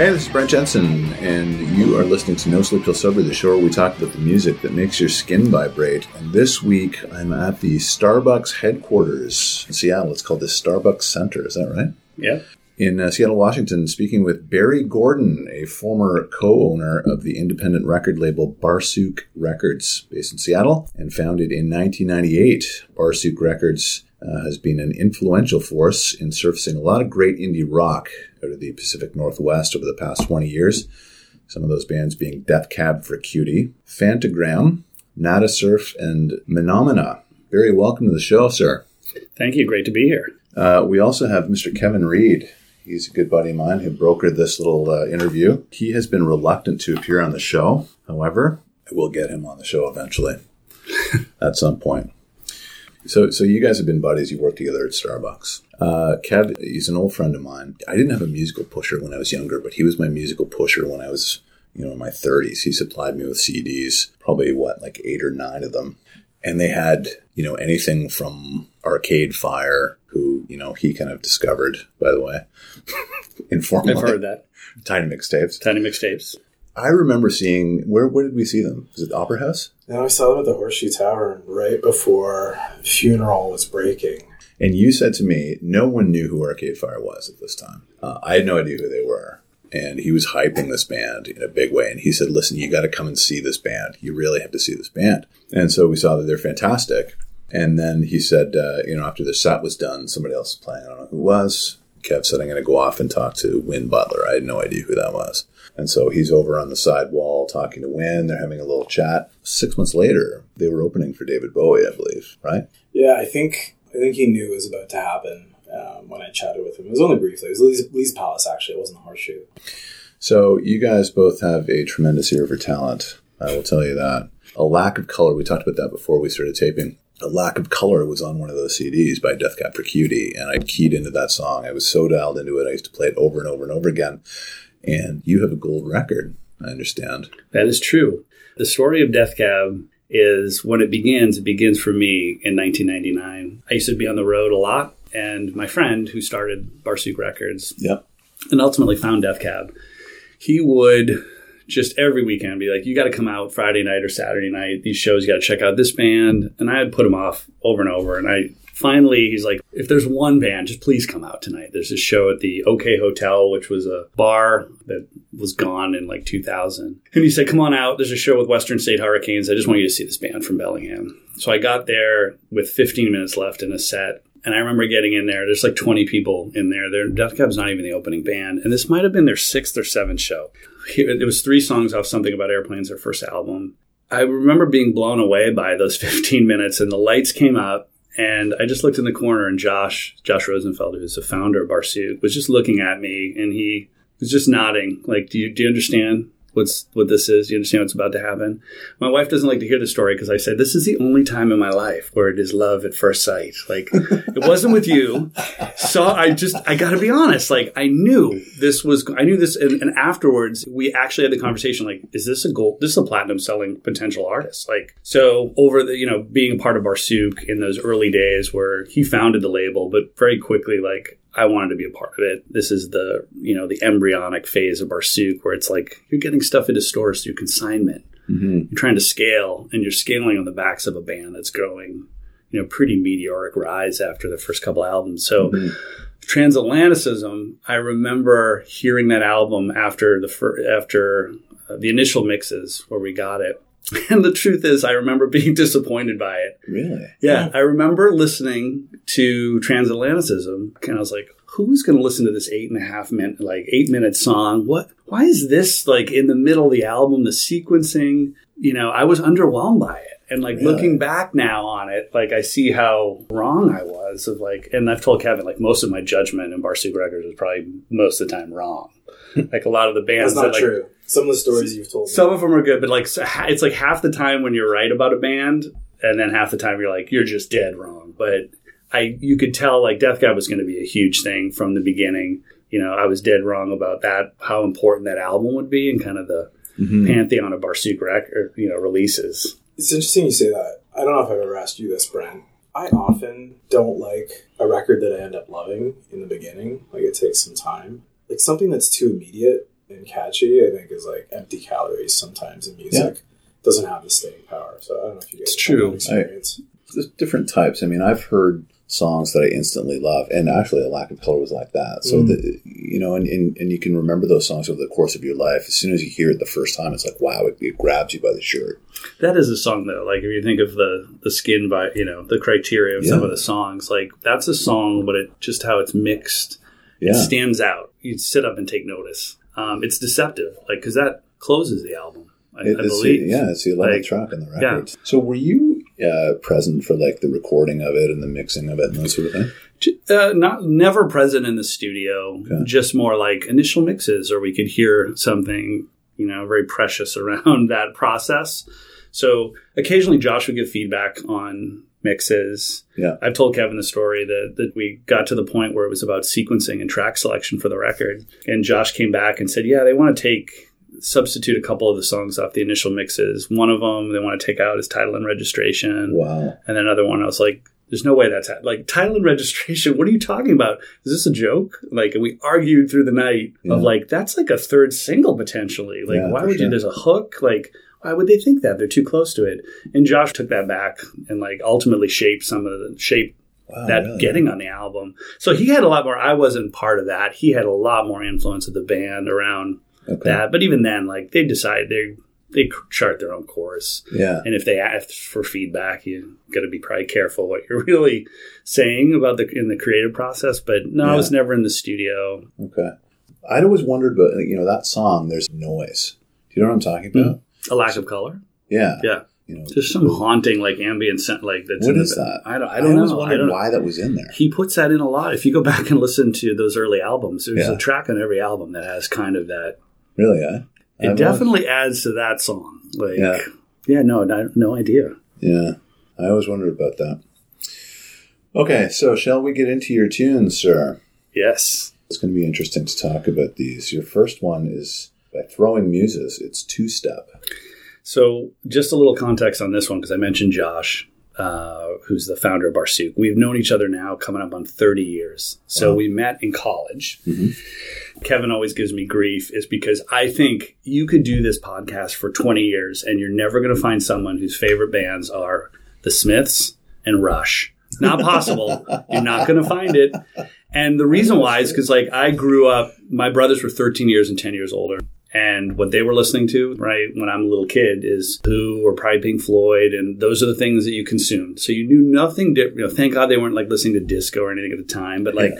Hey, this is Brent Jensen, and you are listening to No Sleep Till Sober, the show where we talk about the music that makes your skin vibrate. And this week, I'm at the Starbucks headquarters in Seattle. It's called the Starbucks Center. Is that right? Yeah. In uh, Seattle, Washington, speaking with Barry Gordon, a former co-owner of the independent record label Barsuk Records, based in Seattle, and founded in 1998. Barsuk Records uh, has been an influential force in surfacing a lot of great indie rock out of the Pacific Northwest over the past 20 years. Some of those bands being Death Cab for Cutie, Phantogram, Nada Surf, and Menomena. Very welcome to the show, sir. Thank you. Great to be here. Uh, we also have Mr. Kevin Reed. He's a good buddy of mine who brokered this little uh, interview. He has been reluctant to appear on the show. However, I will get him on the show eventually at some point. So, so you guys have been buddies. You worked together at Starbucks. Uh, Kev, he's an old friend of mine. I didn't have a musical pusher when I was younger, but he was my musical pusher when I was, you know, in my 30s. He supplied me with CDs, probably what, like eight or nine of them. And they had, you know, anything from Arcade Fire, who, you know, he kind of discovered, by the way, informally. I've heard that. Tiny mixtapes. Tiny mixtapes. I remember seeing, where, where did we see them? Was it the Opera House? No, I saw them at the Horseshoe Tavern right before Funeral was breaking. And you said to me, no one knew who Arcade Fire was at this time. Uh, I had no idea who they were. And he was hyping this band in a big way. And he said, listen, you got to come and see this band. You really have to see this band. And so we saw that they're fantastic. And then he said, uh, you know, after the set was done, somebody else was playing. I don't know who it was. Kev said, I'm going to go off and talk to Win Butler. I had no idea who that was. And so he's over on the side wall talking to Win. They're having a little chat. Six months later, they were opening for David Bowie, I believe, right? Yeah, I think I think he knew it was about to happen um, when I chatted with him. It was only briefly. It was Lee's, Lee's Palace, actually. It wasn't a horseshoe. So you guys both have a tremendous ear for talent. I will tell you that. A lack of color. We talked about that before we started taping. A lack of color was on one of those CDs by Death Cab for Cutie, and I keyed into that song. I was so dialed into it. I used to play it over and over and over again. And you have a gold record, I understand. That is true. The story of Death Cab is when it begins, it begins for me in 1999. I used to be on the road a lot, and my friend who started Barsuk Records Yep. and ultimately found Death Cab, he would just every weekend be like, "You got to come out Friday night or Saturday night. These shows, you got to check out this band." And I would put him off over and over. And I finally, he's like, "If there's one band, just please come out tonight." There's this show at the OK Hotel, which was a bar that was gone in like 2000. And he said, "Come on out. There's a show with Western State Hurricanes. I just want you to see this band from Bellingham." So I got there with 15 minutes left in a set. And I remember getting in there. There's like 20 people in there. Their Death Cab's not even the opening band, and this might have been their sixth or seventh show. It was three songs off something about airplanes, their first album. I remember being blown away by those 15 minutes, and the lights came up, and I just looked in the corner, and Josh, Josh Rosenfeld, who's the founder of Barsuk, was just looking at me, and he was just nodding, like, "Do you do you understand?" What's what this is? You understand what's about to happen? My wife doesn't like to hear the story because I said this is the only time in my life where it is love at first sight. Like it wasn't with you, so I just I got to be honest. Like I knew this was I knew this, and, and afterwards we actually had the conversation. Like, is this a gold? This is a platinum selling potential artist. Like so over the you know being a part of Barsuk in those early days where he founded the label, but very quickly like I wanted to be a part of it. This is the you know the embryonic phase of Barsuk where it's like you're getting stuff into stores through consignment. Mm-hmm. You're trying to scale, and you're scaling on the backs of a band that's growing, you know, pretty meteoric rise after the first couple albums. So. Mhm. Transatlanticism, I remember hearing that album after the fir- after uh, the initial mixes where we got it. And the truth is, I remember being disappointed by it. Really? Yeah, I remember listening to Transatlanticism, and I was like, "Who's going to listen to this eight and a half minute, like eight minute song? What? Why is this like in the middle of the album? The sequencing, you know, I was underwhelmed by it." And like Really? looking back now on it, like I see how wrong I was. Of like, and I've told Kevin like most of my judgment in Barsuk Records was probably most of the time wrong. like a lot of the bands That's not that like true. Some of the stories you've told me. some of them are good, but like it's like half the time when you're right about a band, and then half the time you're like you're just dead wrong. But I you could tell like Death Cab was going to be a huge thing from the beginning. You know, I was dead wrong about that, how important that album would be, and kind of the Mhm. pantheon of Barsuk record, you know, releases. It's interesting you say that. I don't know if I've ever asked you this, Brent. I often don't like a record that I end up loving in the beginning. Like it takes some time. Like something that's too immediate and catchy, I think is like empty calories sometimes in music. Doesn't have the staying power. So I don't know if you guys It's true. that experience. There's different types. I mean, I've heard songs that I instantly love, and actually, a lack of color was like that. So Mm. the you know, and, and and you can remember those songs over the course of your life. As soon as you hear it the first time, it's like wow, it, it grabs you by the shirt. That is a song though. Like if you think of the the skin by you know the criteria of some of the songs, like that's a song, but it just how it's mixed, Yeah, it stands out. You sit up and take notice. Um, it's deceptive, like because that closes the album. I, It- I believe. yeah, it's the 11th Like, track on the yeah. record. So were you uh, present for like the recording of it and the mixing of it and that sort of thing? Uh, not never present in the studio, Okay. just more like initial mixes, or we could hear something you know very precious around that process. So occasionally, Josh would give feedback on mixes. Yeah. I've told Kevin the story that that we got to the point where it was about sequencing and track selection for the record, and Josh came back and said, "Yeah, they want to take." Substitute a couple of the songs off the initial mixes. One of them they want to take out is title and registration. Wow. And then another one, I was like, there's no way that's ha- like title and registration. What are you talking about? Is this a joke? Like, and we argued through the night Yeah. of like, that's like a third single potentially. Like, Yeah, why would you, there's a hook? Like, why would they think that? They're too close to it. And Josh took that back and like ultimately shaped some of the shape Wow. that really? getting on the album. So he had a lot more, I wasn't part of that. He had a lot more influence of the band around Okay. that. But even then, like they decided they, they chart their own course. Yeah. And if they ask for feedback, you got to be probably careful what you're really saying about the in the creative process. But no, I was never in the studio. Okay. I'd always wondered, but you know, that song, there's noise. Do you know what I'm talking about? A lack of color. Yeah. Yeah, You know, there's some haunting like ambient scent like that's. what is the, that? I don't. I I don't always know. I wondered don't know. why that was in there. He puts that in a lot. If you go back and listen to those early albums, there's Yeah. a track on every album that has kind of that. Really? Eh? It definitely adds to that song. Like, Yeah. yeah, no, no, no idea. Yeah. I always wondered about that. Okay, so shall we get into your tunes, sir? Yes. It's going to be interesting to talk about these. Your first one is by Throwing Muses. It's two step. So, just a little context on this one because I mentioned Josh, uh, who's the founder of Barsuk. We've known each other now coming up on 30 years. So, Wow. we met in college. Mhm. Kevin always gives me grief, is because I think you could do this podcast for 20 years and you're never going to find someone whose favorite bands are the Smiths and Rush. Not possible. you're not going to find it. And the reason why is because, like, I grew up, my brothers were 13 years and 10 years older. And what they were listening to, right, when I'm a little kid, is Who or probably Pink Floyd. And those are the things that you consumed. So you knew nothing different. You know, thank God they weren't like listening to disco or anything at the time. But like,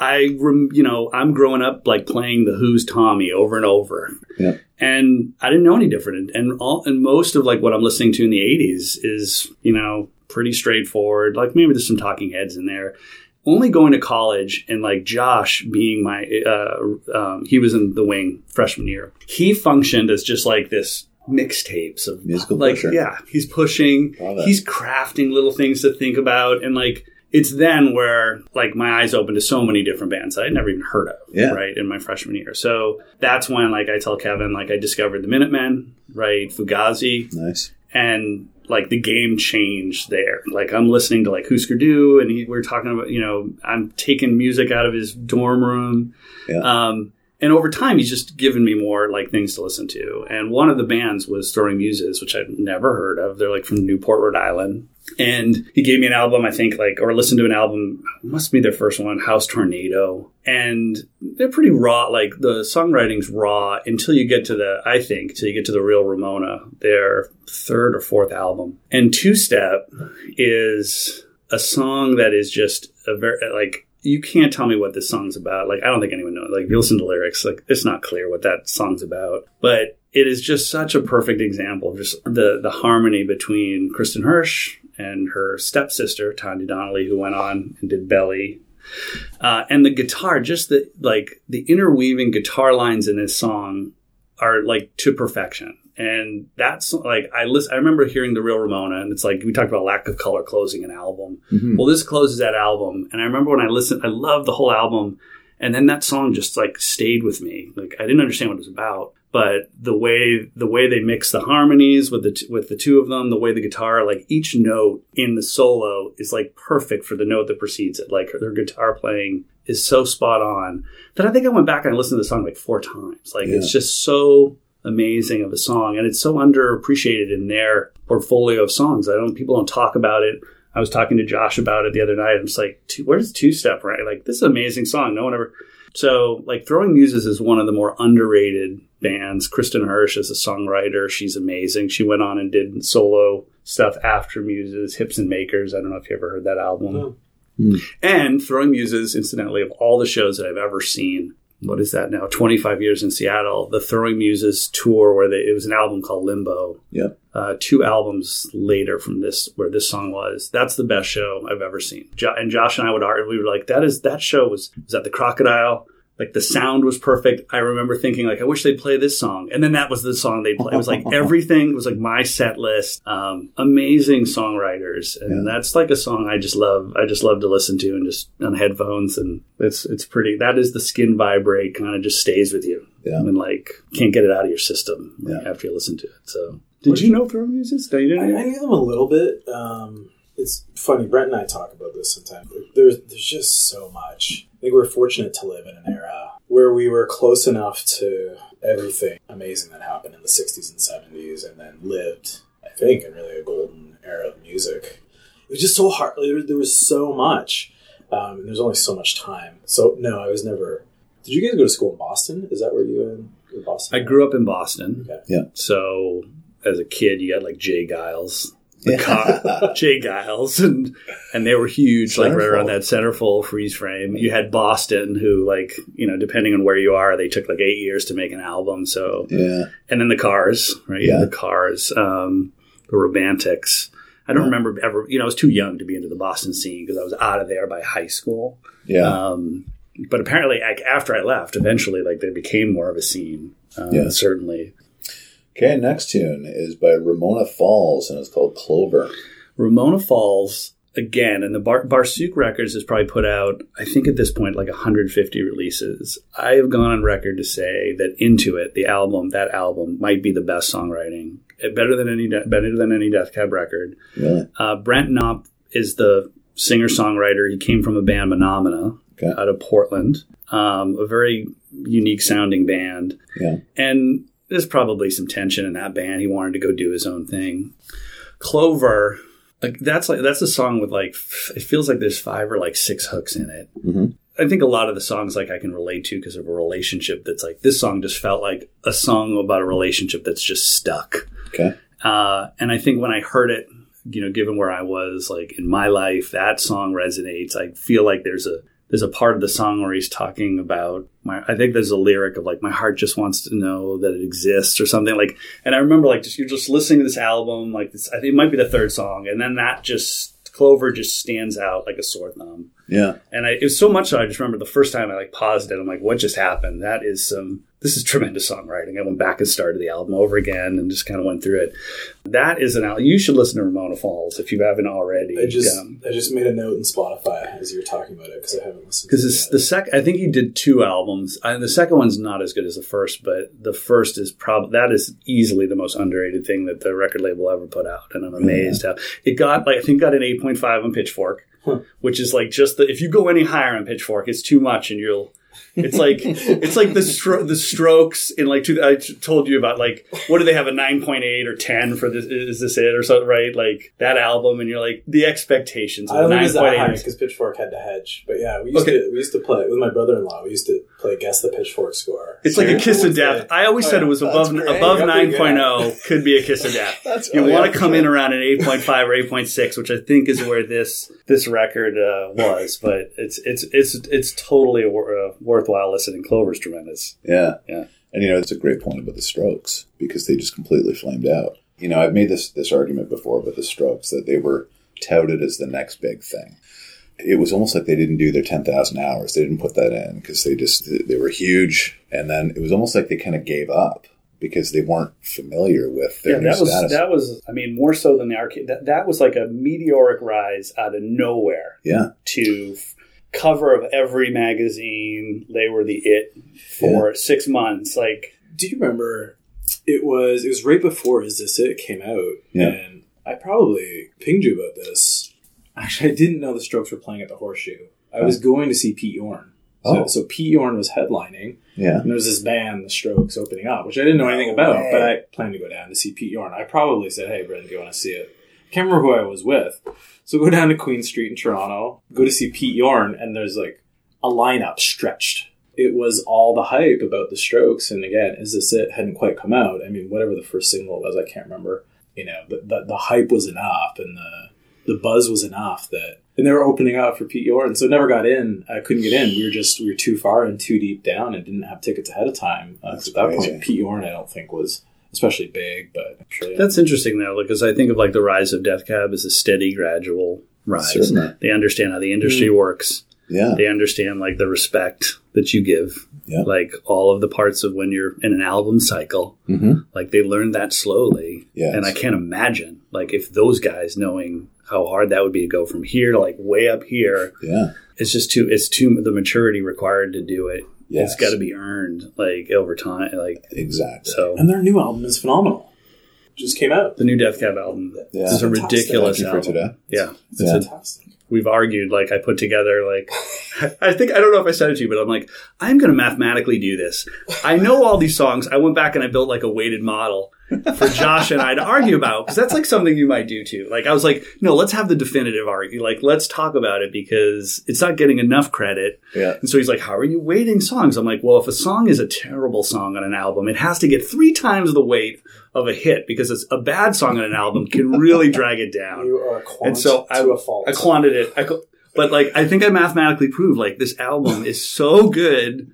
I, rem- you know, I'm growing up like playing the Who's Tommy over and over. Yeah. And I didn't know any different. And all, and most of like what I'm listening to in the 80s is, you know, pretty straightforward. Like maybe there's some talking heads in there. Only going to college and like Josh being my, uh, um, he was in the wing freshman year. He functioned as just like this mixtapes of Musical like, pusher. yeah, he's pushing, he's crafting little things to think about. And like, it's then where like my eyes open to so many different bands that I'd never even heard of, Yeah. right, in my freshman year. So that's when like I tell Kevin, like I discovered the Minutemen, right, Fugazi, Nice. And like the game changed there. Like I'm listening to like Husker Du, and he, we're talking about, you know, I'm taking music out of his dorm room. Yeah. Um, and over time, he's just given me more like things to listen to. And one of the bands was Throwing Muses, which I'd never heard of. They're like from Newport, Rhode Island. And he gave me an album, I think, like, or listened to an album, must be their first one, House Tornado. And they're pretty raw, like the songwriting's raw until you get to the, I think, till you get to the real Ramona, their third or fourth album. And Two Step is a song that is just a very, like, you can't tell me what this song's about. Like, I don't think anyone knows. Like, if you listen to lyrics, like, it's not clear what that song's about. But it is just such a perfect example of just the, the harmony between Kristin Hersh and her stepsister, Tanya Donelly, who went on and did Belly. Uh, and the guitar, just the, like, the interweaving guitar lines in this song are, like, to perfection. And that's like I listen. I remember hearing the real Ramona, and it's like we talked about lack of color closing an album. Mhm. Well, this closes that album, and I remember when I listened, I loved the whole album, and then that song just like stayed with me. Like I didn't understand what it was about, but the way the way they mix the harmonies with the t- with the two of them, the way the guitar, like each note in the solo is like perfect for the note that precedes it. Like their guitar playing is so spot on that I think I went back and I listened to the song like four times. Like Yeah. it's just so amazing of a song, and it's so underappreciated in their portfolio of songs. I don't people don't talk about it. I was talking to Josh about it the other night. I'm just like, two, where's two step right? Like this is an amazing song. No one ever. So like Throwing Muses is one of the more underrated bands. Kristin Hersh is a songwriter. She's amazing. She went on and did solo stuff after Muses, Hips and Makers. I don't know if you ever heard that album. No. And Throwing Muses, incidentally, of all the shows that I've ever seen, what is that now? 25 years in Seattle, the Throwing Muses tour where they, it was an album called Limbo. Yep. Uh, two albums later from this, where this song was, that's the best show I've ever seen. Jo- and Josh and I would argue, we were like, that is, that show was, was at the Crocodile. Like the sound was perfect. I remember thinking like, I wish they'd play this song. And then that was the song they played. It was like everything it was like my set list. Um, amazing songwriters. And Yeah. that's like a song I just love. I just love to listen to and just on headphones. And it's, it's pretty, that is the skin vibrate kind of just stays with you. Yeah. And like can't get it out of your system like, Yeah. after you listen to it. So did you know Throw Muses? No, you I, didn't? I knew them a little bit. Um, it's funny. Brent and I talk about this sometimes. There's there's just so much. I think we're fortunate to live in an era where we were close enough to everything amazing that happened in the '60s and '70s, and then lived, I think, in really a golden era of music. It was just so hard. There, was- there was so much, um, and there's only so much time. So no, I was never. Did you guys go to school in Boston? Is that where you in, in Boston? I grew up in Boston. Okay. Yeah. So as a kid, you got like J. Geils, the cop, J. Geils, and and they were huge, like right around Centerfold. that centerfold freeze frame. You had Boston, who like you know, depending on where you are, they took like eight years to make an album. So Yeah. and then the Cars, right? Yeah. The Cars, um, the Romantics. I don't Yeah. remember ever. You know, I was too young to be into the Boston scene because I was out of there by high school. Yeah. Um, but apparently, like after I left, eventually, like they became more of a scene. Uh, Yeah. certainly. Okay, next tune is by Ramona Falls and it's called Clover. Ramona Falls again, and the Bar- Barsuk Records has probably put out, I think at this point, like 150 releases. I have gone on record to say that Intuit, the album, that album might be the best songwriting, eh, better than any De- better than any Death Cab record. Really? Uh, Brent Knopf is the singer songwriter. He came from a band Menomena Okay. out of Portland, um, a very unique sounding band. Yeah. And there's probably some tension in that band. He wanted to go do his own thing. Clover, like that's like that's a song with like it feels like there's five or like six hooks in it. Mhm. I think a lot of the songs like I can relate to because of a relationship that's like this song just felt like a song about a relationship that's just stuck. Okay. Uh, and I think when I heard it, you know, given where I was like in my life, that song resonates. I feel like there's a there's a part of the song where he's talking about my. I think there's a lyric of like my heart just wants to know that it exists or something like. And I remember like just you're just listening to this album like this. I think it might be the third song, and then that just Clover just stands out like a sore thumb. Yeah. And I, it was so much so I just remember the first time I like paused it. I'm like, what just happened? That is some. This is tremendous songwriting. I went back and started the album over again and just kind of went through it. That is an album. You should listen to Ramona Falls if you haven't already. I just Um, I just made a note in Spotify as you were talking about it because I haven't listened. because it's it the second. I think he did two albums, and the second one's not as good as the first. But the first is probably that is easily the most underrated thing that the record label ever put out, and I'm amazed how it got. Like I think got an 8.5 on Pitchfork, Huh. which is like just the if you go any higher on Pitchfork, it's too much, and you'll. It's like it's like the stro- the Strokes in like two, I t- told you about like what do they have a nine point eight or ten for this is this it or something right like that album and you're like the expectations I don't think it's that high because Pitchfork had to hedge. But yeah, we used Okay. to we used to play with my brother in law. We used to play guess the Pitchfork score. It's like a kiss of death. I always Oh, said yeah. it was That's above great. above nine yeah. oh could be a kiss of death. That's you oh, want to come in around an eight point five or eight point six, which I think is where this this record uh, was. But it's it's it's it's totally wor- uh, worthwhile listening. Clover's tremendous. Yeah. Yeah. And you know, it's a great point about the Strokes because they just completely flamed out. You know, I've made this this argument before about the Strokes that they were touted as the next big thing. It was almost like they didn't do their 10,000 hours. They didn't put that in because they just they were huge and then it was almost like they kind of gave up because they weren't familiar with their Yeah, new that was status. that was. I mean, more so than the arcade. That that was like a meteoric rise out of nowhere yeah. to f- cover of every magazine. They were the it for six months. Like Do you remember? It was it was right before Is This It came out, Yeah. and I probably pinged you about this. Actually, I didn't know the Strokes were playing at the Horseshoe. I was oh. going to see Pete Yorn. So, Oh. so Pete Yorn was headlining, Yeah. and there was this band, The Strokes, opening up, which I didn't know anything No about, way. but I planned to go down to see Pete Yorn. I probably said, "Hey, Brendan, do you want to see it?" I Can't remember who I was with. So go down to Queen Street in Toronto, go to see Pete Yorn, and there's like a lineup stretched. It was all the hype about the Strokes, and again, is this it? Hadn't quite come out. I mean, whatever the first single was, I can't remember. You know, the the, the hype was enough, and the the buzz was enough that, and they were opening up for Pete Yorn, so never got in. I couldn't get in. We were just we were too far and too deep down, and didn't have tickets ahead of time. Uh, 'cause at that crazy. point, Pete Yorn, I don't think was especially big, but I'm sure. That's interesting though, because I think of like the rise of Death Cab as a steady, gradual rise. Certainly. They understand how the industry works. Yeah. They understand like the respect that you give. Yeah. Like all of the parts of when you're in an album cycle. Mm-hmm. Like they learned that slowly. Yes. And I can't imagine like if those guys knowing how hard that would be to go from here to like way up here. Yeah. It's just too it's too the maturity required to do it. Yes. It's got to be earned like over time. Like Exactly. so. and their new album is phenomenal. Just came out. The new Death Cab album. Yeah. It's is a Fantastic. ridiculous Thank you for album. today. Yeah. It's Yeah. fantastic. we've argued like i put together like i think i don't know if i said it to you but i'm like i'm going to mathematically do this. I know all these songs. I went back and i built like a weighted model for josh and i to argue about because that's like something you might do too. Like i was like no let's have the definitive argue. Like let's talk about it because it's not getting enough credit. Yeah. and so he's like how are you weighting songs? I'm like well if a song is a terrible song on an album it has to get three times the weight of a hit because it's a bad song on an album can really drag it down. You are a quant and so I, to a fault. I quanted it. I, but like, I think I mathematically proved like this album is so good.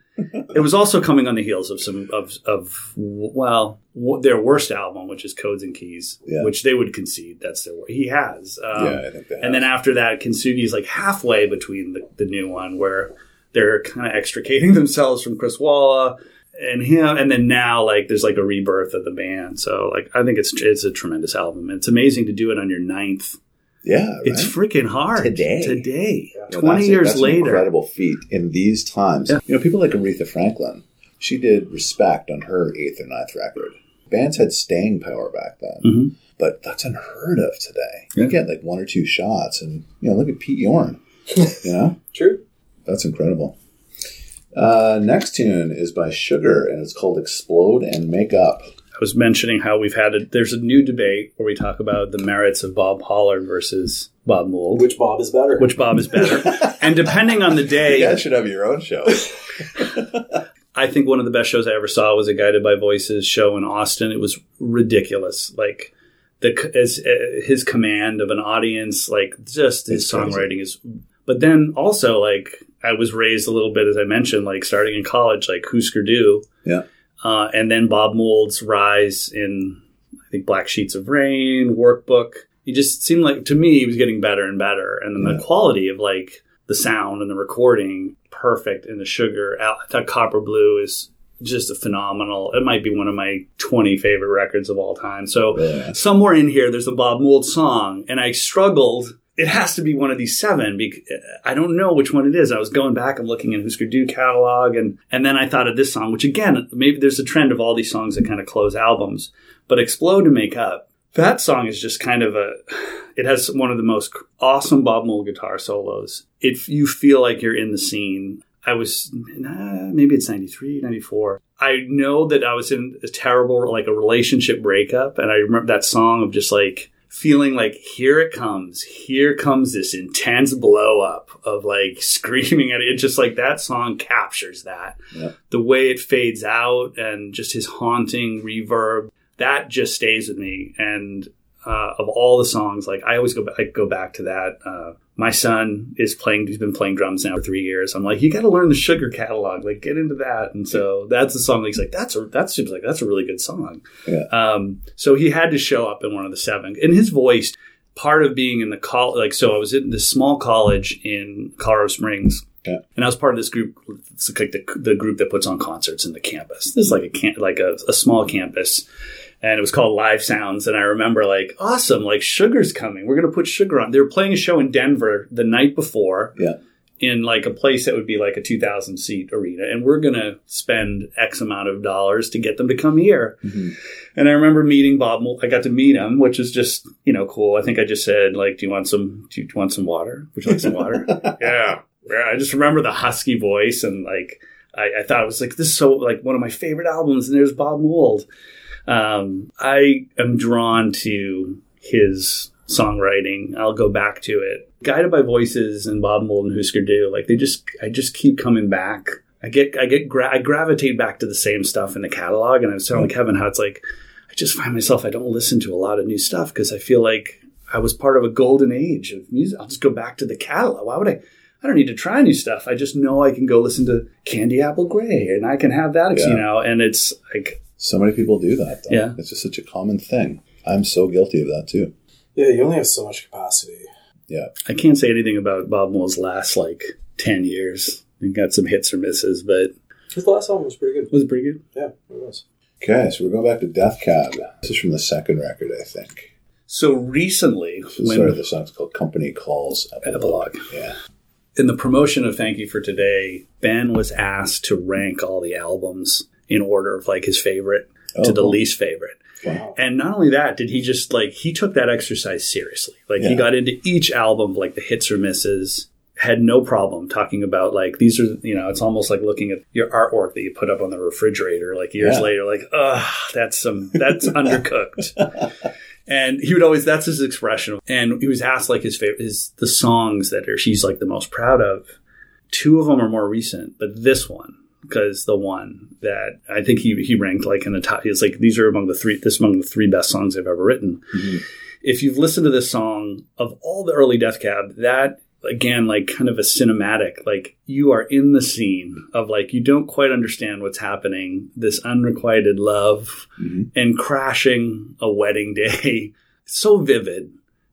It was also coming on the heels of some of of well w- their worst album, which is Codes and Keys, Yeah. which they would concede that's their wor- he has. Um, yeah, I think that. and then after that, Kintsugi is like halfway between the, the new one where they're kind of extricating themselves from Chris Walla and him, and then now like there's like a rebirth of the band. So like I think it's it's a tremendous album. It's amazing to do it on your ninth yeah, right? it's freaking hard Today. Today, Yeah. Well, twenty that's a- years that's An later. incredible feat in these times. Yeah. You know, people like Aretha Franklin. She did "Respect" on her eighth or ninth record. Bands had staying power back then, Mhm. but that's unheard of today. Yeah. You get like one or two shots, and you know, look at Pete Yorn. you know, True. that's incredible. Uh, next tune is by Sugar, and it's called "Explode and Make Up." I was mentioning how we've had a there's a new debate where we talk about the merits of Bob Pollard versus Bob Mould, Which Bob is better? which Bob is better, and depending on the You day, guys should have your own show. I think one of the best shows I ever saw was a Guided by Voices show in Austin. It was ridiculous, like the as uh, his command of an audience, like just his It's crazy. songwriting is. But then also, like I was raised a little bit, as I mentioned, like starting in college, like Husker Du, Yeah. Uh, and then Bob Mould's rise in I think Black Sheets of Rain, Workbook. He just seemed like to me he was getting better and better, and then Yeah. the quality of like the sound and the recording perfect, and the sugar. I thought Copper Blue is just a phenomenal. It might be one of my twenty favorite records of all time. So nice. somewhere in here there's a Bob Mould song, and I struggled. It has to be one of these seven. Because I don't know which one it is. I was going back and looking at Husker Du catalog, and and then I thought of this song, which again, maybe there's a trend of all these songs that kind of close albums, but "Explode and Make Up." That song is just kind of a. It has one of the most awesome Bob Mould guitar solos. If you feel like you're in the scene, I was nah, maybe it's 93, 94. I know that I was in a terrible like a relationship breakup, and I remember that song of just like feeling like here it comes, here comes this intense blow up of like screaming at it. It's just like that song captures that. Yeah. The way it fades out and just his haunting reverb that just stays with me. And uh, of all the songs, like I always go back, I go back to that. Uh, my son is playing; he's been playing drums now for three years. I'm like, you got to learn the Sugar catalog, like get into that. And so that's the song. that He's like, that's a that seems like that's a really good song. Yeah. Um, so he had to show up in one of the seven, and his voice. Part of being in the college, like so, I was in this small college in Colorado Springs, Yeah. and I was part of this group. It's like the, the group that puts on concerts in the campus. This is like a camp, like a, a small campus, and it was called Live Sounds. And I remember like, awesome, like Sugar's coming. We're gonna put Sugar on. They were playing a show in Denver the night before. Yeah. in like a place that would be like a 2000 seat arena and we're going to spend x amount of dollars to get them to come here Mhm. and i remember meeting bob i got to meet him which is just you know cool i think i just said like do you want some do you want some water would you like some water yeah i just remember the husky voice and like I, I thought it was like this is so like one of my favorite albums and there's bob mould um, i am drawn to his songwriting. I'll go back to it. Guided by voices and bob mould and husker du like they just i just keep coming back. I get i get gra- i gravitate back to the same stuff in the catalog and i was telling kevin how it's like i just find myself i don't listen to a lot of new stuff because i feel like i was part of a golden age of music. I'll just go back to the catalog. Why would i I don't need to try new stuff. I just know I can go listen to Candy Apple Grey and I can have that, Yeah. you know, and it's like, So many people do that. Though. Yeah. It's just such a common thing. I'm so guilty of that too. Yeah, you only have so much capacity. Yeah. I can't say anything about Bob Mould's last like 10 years. He got some hits or misses, but it His last album was pretty good. was pretty good. Yeah, it was. Okay, so we're going back to Death Cab. This is from the second record, I think. So recently, when Sorry, the song's called Company Calls Epilogue. Yeah. In the promotion of Thank You for Today, Ben was asked to rank all the albums in order of like his favorite Oh, to the cool. least favorite. Wow. And not only that, did he just like he took that exercise seriously. Like he got into each album, like the hits or misses, had no problem talking about like these are you know, it's almost like looking at your artwork that you put up on the refrigerator like years Yeah. later, like, ugh, that's some that's undercooked. And he would always that's his expression. And he was asked like his favorite his the songs that are she's like the most proud of. Two of them are more recent, but this one because the one that I think he he ranked like in the top. He's like these are among the three. This is among the three best songs I've ever written. Mhm. If you've listened to this song of all the early Death Cab, that again like kind of a cinematic like you are in the scene of like you don't quite understand what's happening. This unrequited love Mhm. and crashing a wedding day. It's so vivid.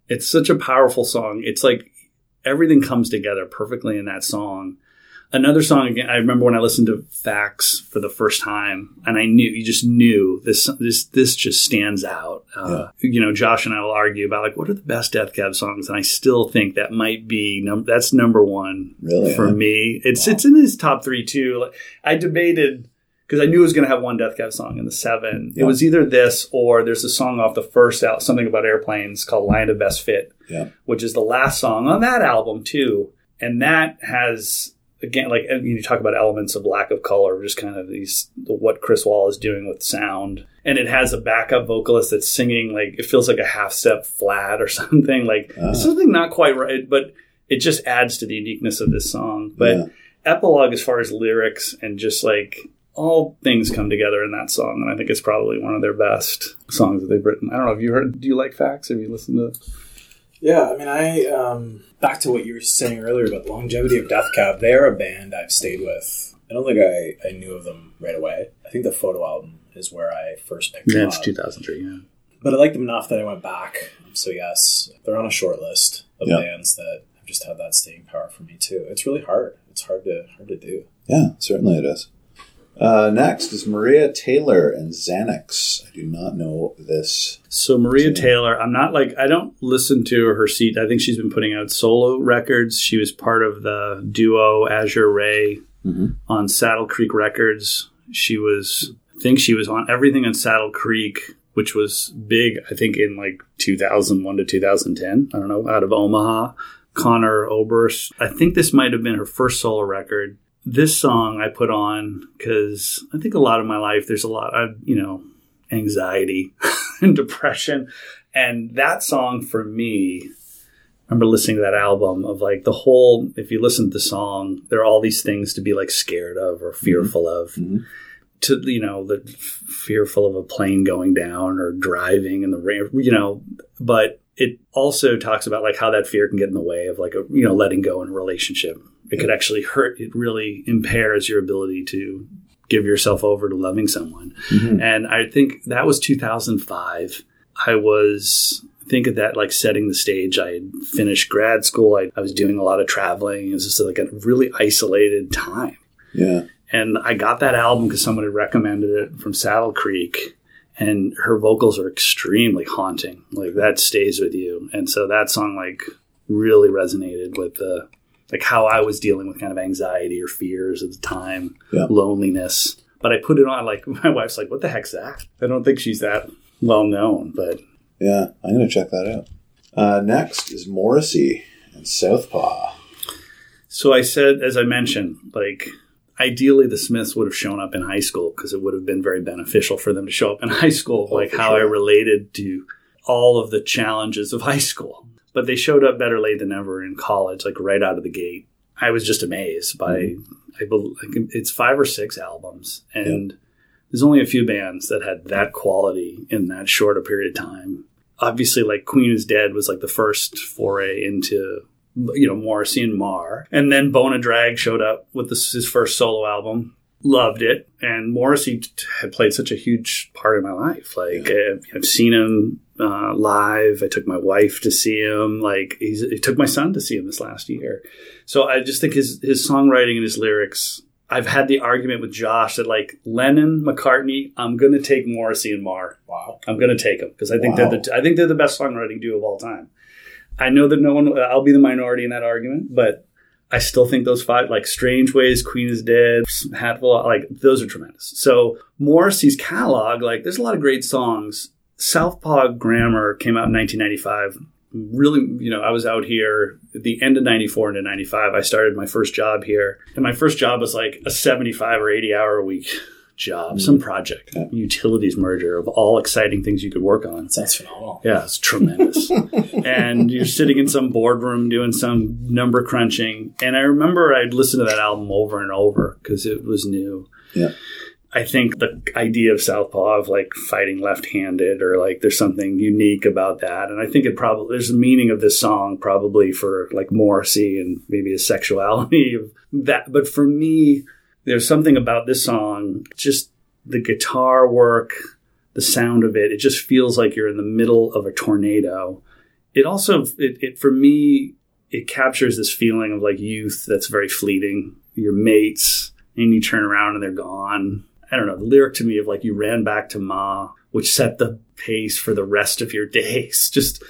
It's such a powerful song. It's like everything comes together perfectly in that song another song again i remember when i listened to facts for the first time and i knew you just knew this this this just stands out. Uh, you know josh and i will argue about like what are the best death cab songs? And i still think that might be num- that's number one Really? for me. It's it's in his top three too. Like, i debated because I knew it was going to have one Death Cab song in the seven. It was either this or there's a song off the first out, something about airplanes called "Line of Best Fit," Yeah. which is the last song on that album too, and that has again like you talk about elements of lack of color, just kind of these what Chris Wall is doing with sound, and it has a backup vocalist that's singing like it feels like a half step flat or something. Like Ah. something not quite right, but it just adds to the uniqueness of this song, but Yeah. epilogue as far as lyrics and just like all things come together in that song and i think it's probably one of their best songs that they've written. I don't know have you heard do you like facts? Have you listened to Yeah, I mean, I um, back to what you were saying earlier about the longevity of Death Cab. They're a band I've stayed with. I don't think I, I knew of them right away. I think the photo album is where I first picked them it's up. 2003 yeah But I liked them enough that I went back. So yes, they're on a short list of Yeah. bands that have just had that staying power for me too. It's really hard. It's hard to hard to do. Yeah, certainly it is. Uh, next is Maria Taylor and Xanax. I do not know this. so maria taylor i'm not like i don't listen to her seat. I think she's been putting out solo records. She was part of the duo azure ray Mhm. on saddle creek records. She was i think she was on everything on saddle creek which was big i think in like 2001 to 2010 i don't know out of omaha. Conor oberst. I think this might have been her first solo record this song i put on because i think a lot of my life there's a lot of you know anxiety and depression. And that song for me I remember listening to that album of like the whole if you listen to the song there are all these things to be like scared of or fearful of. Mhm. to you know the fearful of a plane going down or driving in the rain you know but it also talks about like how that fear can get in the way of like a you know letting go in a relationship it could actually hurt it really impairs your ability to give yourself over to loving someone Mhm. and I think that was 2005. I was I think of that like setting the stage. I had finished grad school. I, I was doing a lot of traveling. It was just like a really isolated time. Yeah. And I got that album because someone had recommended it from Saddle Creek. And her vocals are extremely haunting. Like that stays with you. And so that song like really resonated with the like how I was dealing with kind of anxiety or fears at the time, Yeah. loneliness. But I put it on like my wife's like, "What the heck's that?" I don't think she's that well known, but Yeah, I'm to check that out. Uh, next is Morrissey and Southpaw. So I said, as I mentioned, like ideally the Smiths would have shown up in high school because it would have been very beneficial for them to show up in high school, Oh, like how I related to all of the challenges of high school. But they showed up better late than ever in college, like right out of the gate. I was just amazed by, Mm-hmm. I bel like, it's five or six albums, and there's only a few bands that had that quality in that short a period of time. Obviously, like Queen is Dead was like the first foray into you know Morrissey and Marr, and then Bona Drag showed up with this, his first solo album. Loved it, and Morrissey had played such a huge part in my life. Like uh, I've seen him uh, live. I took my wife to see him. Like he's, I took my son to see him this last year. So I just think his his songwriting and his lyrics. I've had the argument with Josh that like Lennon, McCartney, I'm gonna take Morrissey and Marr. Wow. I'm going to take them because I think Wow. they're the I think they're the best songwriting duo of all time. I know that no one I'll be the minority in that argument, but I still think those five like Strangeways, Queen is Dead, Hatful, like those are tremendous. So Morrissey's catalog, like there's a lot of great songs. Southpaw Grammar came out in 1995. Really, you know, I was out here at the end of 94 into 95. I started my first job here. And my first job was like a 75 or 80 hour a week job, some mm-hmm. project, Yeah. utilities merger of all exciting things you could work on. Sounds phenomenal. Yeah, it's tremendous. and you're sitting in some boardroom doing some number crunching. And I remember I'd listen to that album over and over because it was new. Yeah. I think the idea of Southpaw of like fighting left handed or like there's something unique about that. And I think it probably, there's a meaning of this song probably for like Morrissey and maybe his sexuality of that. But for me, there's something about this song, just the guitar work, the sound of it, it just feels like you're in the middle of a tornado. It also, it, it for me, it captures this feeling of like youth that's very fleeting. Your mates, and you turn around and they're gone. I don't know. The lyric to me of like you ran back to Ma, which set the pace for the rest of your days. Just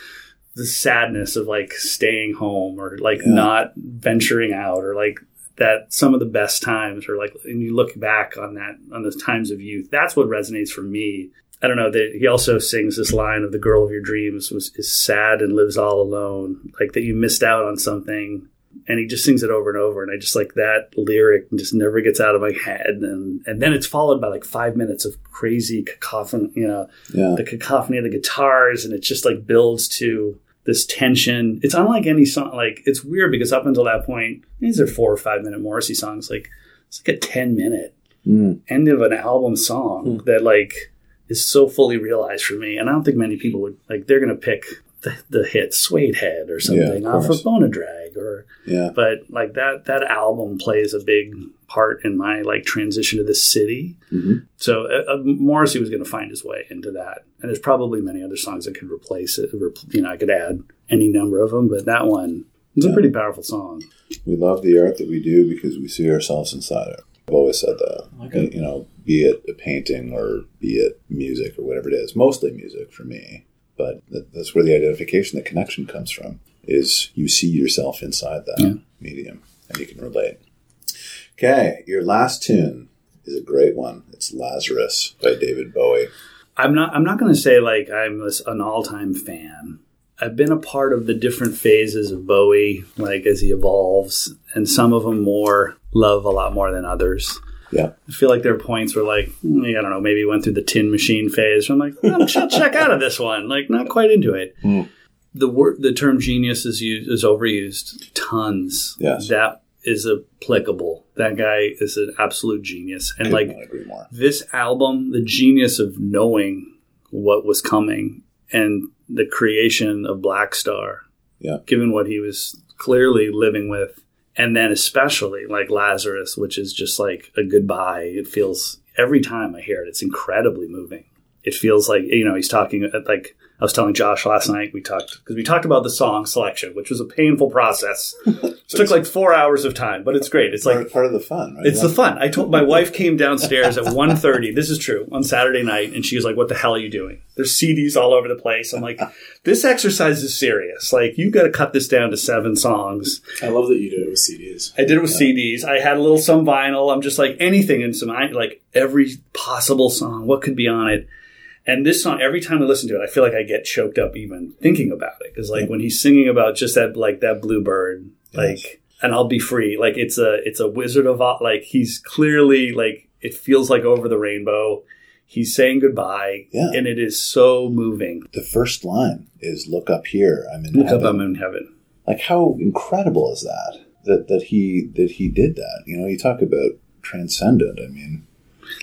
the sadness of like staying home or like Yeah. not venturing out or like that some of the best times are like and you look back on that on those times of youth that's what resonates for me i don't know that he also sings this line of the girl of your dreams was is sad and lives all alone like that you missed out on something and he just sings it over and over and i just like that lyric just never gets out of my head and and then it's followed by like five minutes of crazy cacophony you know Yeah. the cacophony of the guitars and it just like builds to this tension. It's unlike any song like it's weird because up until that point these are four or five minute morrissey songs like it's like a 10 minute Mm. end of an album song that like is so fully realized for me. And i don't think many people would like they're gonna pick the, the hit suedehead or something of off of bona drag or Yeah. but like that that album plays a big part in my like transition to the city Mhm. so uh, uh, morrissey was going to find his way into that and there's probably many other songs that could replace it repl- you know i could add any number of them but that one is a pretty powerful song We love the art that we do because we see ourselves inside it. I've always said that. Okay. You know, be it a painting or be it music or whatever it is. Mostly music for me. But that's where the identification, the connection comes from, is you see yourself inside that Yeah. medium and you can relate. Okay, your last tune is a great one. It's Lazarus by David Bowie. I'm not. I'm not going to say like I'm an all-time fan. I've been a part of the different phases of Bowie, like as he evolves, and some of them more love a lot more than others. Yeah. I feel like there are points where, like, I don't know, maybe he went through the Tin Machine phase. I'm like, oh, check, check out of this one. Like, not quite into it. Mm. The word, the term genius is used is overused tons. Yes. that is applicable. That guy is an absolute genius, and Could like not agree more. this album, the genius of knowing what was coming and the creation of Blackstar, Yeah. given what he was clearly living with, and then especially like Lazarus, which is just like a goodbye. It feels every time I hear it, it's incredibly moving. It feels like you know he's talking uh, like I was telling Josh last night we talked because we talked about the song selection, which was a painful process. it took like four hours of time, but it's great. It's like part, part of the fun, right? it's the fun. I told my wife came downstairs at 1.30, This is true on Saturday night, and she was like, "What the hell are you doing?" There's CDs all over the place. I'm like, "This exercise is serious. Like, you got to cut this down to seven songs." I love that you did it with CDs. I did it with CDs. I had a little some vinyl. I'm just like anything in some like every possible song. What could be on it? And this song, every time I listen to it, I feel like I get choked up even thinking about it. Because like when he's singing about just that, like that bluebird, like, and I'll be free. Like it's a, it's a Wizard of Oz. Like he's clearly like it feels like over the rainbow. He's saying goodbye, Yeah. and it is so moving. the first line is "Look up here, I'm in Look heaven." up, I'm in heaven. like how incredible is that that that he that he did that you know you talk about transcendent i mean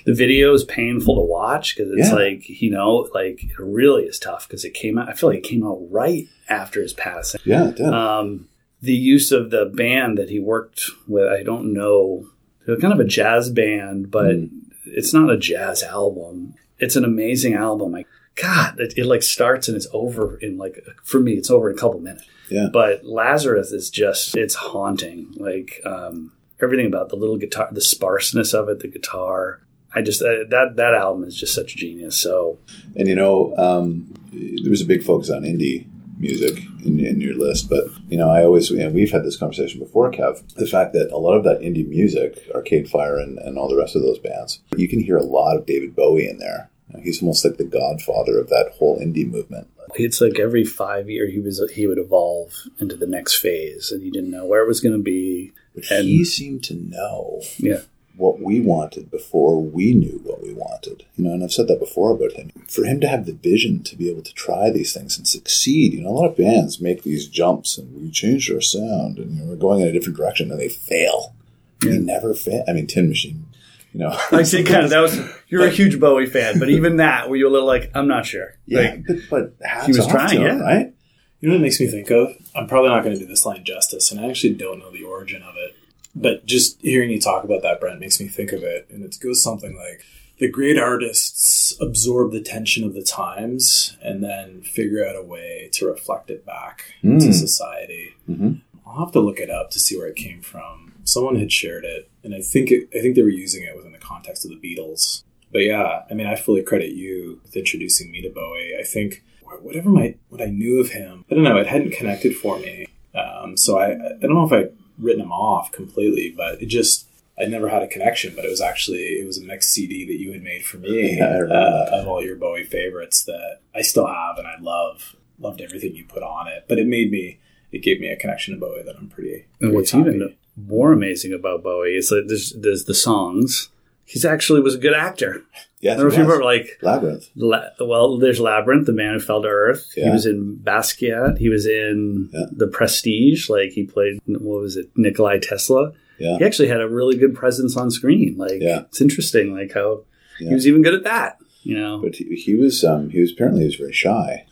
The video is painful to watch because it's Yeah. like you know, like it really is tough because it came out. I feel like it came out right after his passing. yeah it did. um, the use of the band that he worked with. I don't know. They're kind of a jazz band, but Hmm. it's not a jazz album. It's an amazing album. Like God, it, it like starts and it's over in like for me, it's over in a couple minutes. Yeah. But Lazarus is just it's haunting. Like um, everything about the little guitar, the sparseness of it, the guitar. I just uh, that that album is just such genius. So and you know um, there was a big focus on indie music in, in your list but you know i always and we've had this conversation before kev the fact that a lot of that indie music arcade fire and, and all the rest of those bands you can hear a lot of david bowie in there he's almost like the godfather of that whole indie movement it's like every five year he was he would evolve into the next phase, and he didn't know where it was going to be. but And- he seemed to know Yeah, what we wanted before we knew what we wanted. You know, and I've said that before about him. For him to have the vision to be able to try these things and succeed, you know, a lot of bands make these jumps and we changed our sound and you know, we're going in a different direction and they fail. They never fail. I mean, Tin Machine, you know. I see. Kind of that was you're a huge Bowie fan, but even that, were you're a little like I'm not sure. yeah, Like, but, but hats He was trying, to him, yeah. right? You know what it makes me think of? I'm probably not going to do this line justice, and I actually don't know the origin of it. But just hearing you talk about that, Brent, makes me think of it. And it goes something like the great artists absorb the tension of the times and then figure out a way to reflect it back Mm. to society. Mhm. I'll have to look it up to see where it came from. Someone had shared it, and I think it, I think they were using it within the context of the Beatles. But yeah, I mean, I fully credit you with introducing me to Bowie. I think whatever my what I knew of him, I don't know, it hadn't connected for me. Um, so I I don't know if I'd written them off completely, but it just I never had a connection. But it was actually it was a mixed CD that you had made for me Yeah, I remember uh, of all your Bowie favorites that I still have and I love. Loved everything you put on it, but it made me it gave me a connection to Bowie that I'm pretty. and pretty what's happy. even more amazing about Bowie is that there's there's the songs. He's actually was a good actor. Yes, I don't know if you remember, like Labyrinth. La- well, there's Labyrinth, the Man Who Fell to Earth. He was in Basquiat. He was in Yeah. The Prestige. Like he played what was it, Nikolai Tesla. Yeah. He actually had a really good presence on screen. Like Yeah. it's interesting, like how Yeah. he was even good at that. You know, But he, he was um, he was apparently he was very shy.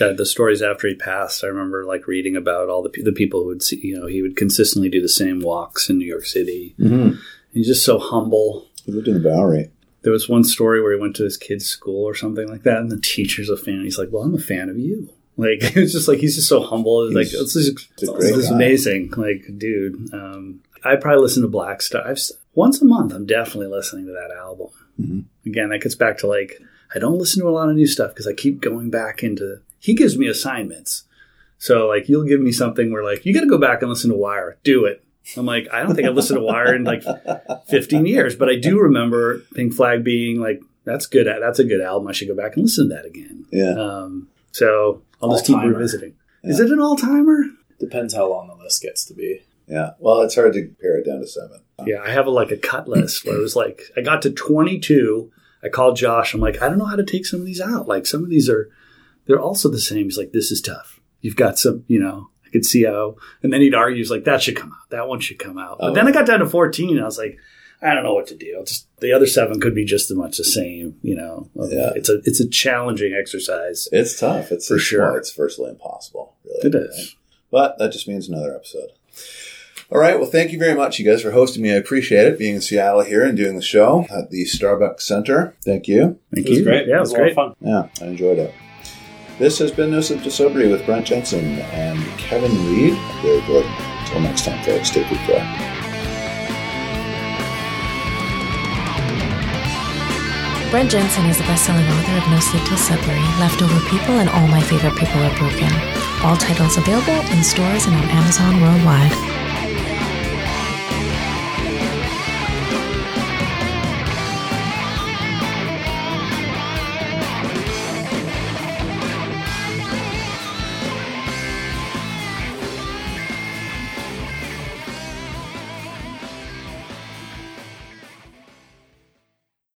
Uh, the stories after he passed, I remember like reading about all the the people who would see. You know, he would consistently do the same walks in New York City. Mm-hmm. He's just so humble. He lived in the Bowery. There was one story where he went to his kid's school or something like that, and the teacher's a fan. He's like, "Well, I'm a fan of you." Like it's just like he's just so humble. It's like He's- it's just he's a it's great just guy. amazing. Like, dude, um, I probably listen to Blackstar I've, once a month. I'm definitely listening to that album. Mhm. Again, that gets back to like I don't listen to a lot of new stuff because I keep going back into. He gives me assignments, so like you'll give me something where like you got to go back and listen to Wire. Do it. I'm like I don't think I've listened to Wire in like 15 years, but I do remember Pink Flag being like that's good. That's a good album. I should go back and listen to that again. Yeah. Um, so I'll just keep All-timer. revisiting. Is it an all timer? Depends how long the list gets to be. Yeah. Well, it's hard to pare it down to seven. Yeah, I have a, like a cut list where it was like I got to 22. I called Josh. I'm like, I don't know how to take some of these out. Like some of these are, they're also the same. He's like, this is tough. You've got some, you know. I could see how, and then he'd argue, he's like, that should come out. That one should come out. But Oh. then I got down to 14, and I was like, I don't know what to do. I'll just the other seven could be just as much the same. You know, um, Yeah. it's a it's a challenging exercise. It's tough. It's For it's, sure. well, it's virtually impossible. Really. It is. right? But that just means another episode. All right. Well, thank you very much, you guys, for hosting me. I appreciate it being in Seattle here and doing the show at the Starbucks Center. Thank you. Thank It was you. great. Yeah, it it was was a lot great. of fun. Yeah, I enjoyed it. This has been No Sleep to Sobriety with Brent Jensen and Kevin Reed. Good. Until next time, folks, take good care. Brent Jensen is the best-selling author of No Sleep Till Sobriety, Leftover People, and All My Favorite People Are Broken. All titles available in stores and on Amazon worldwide.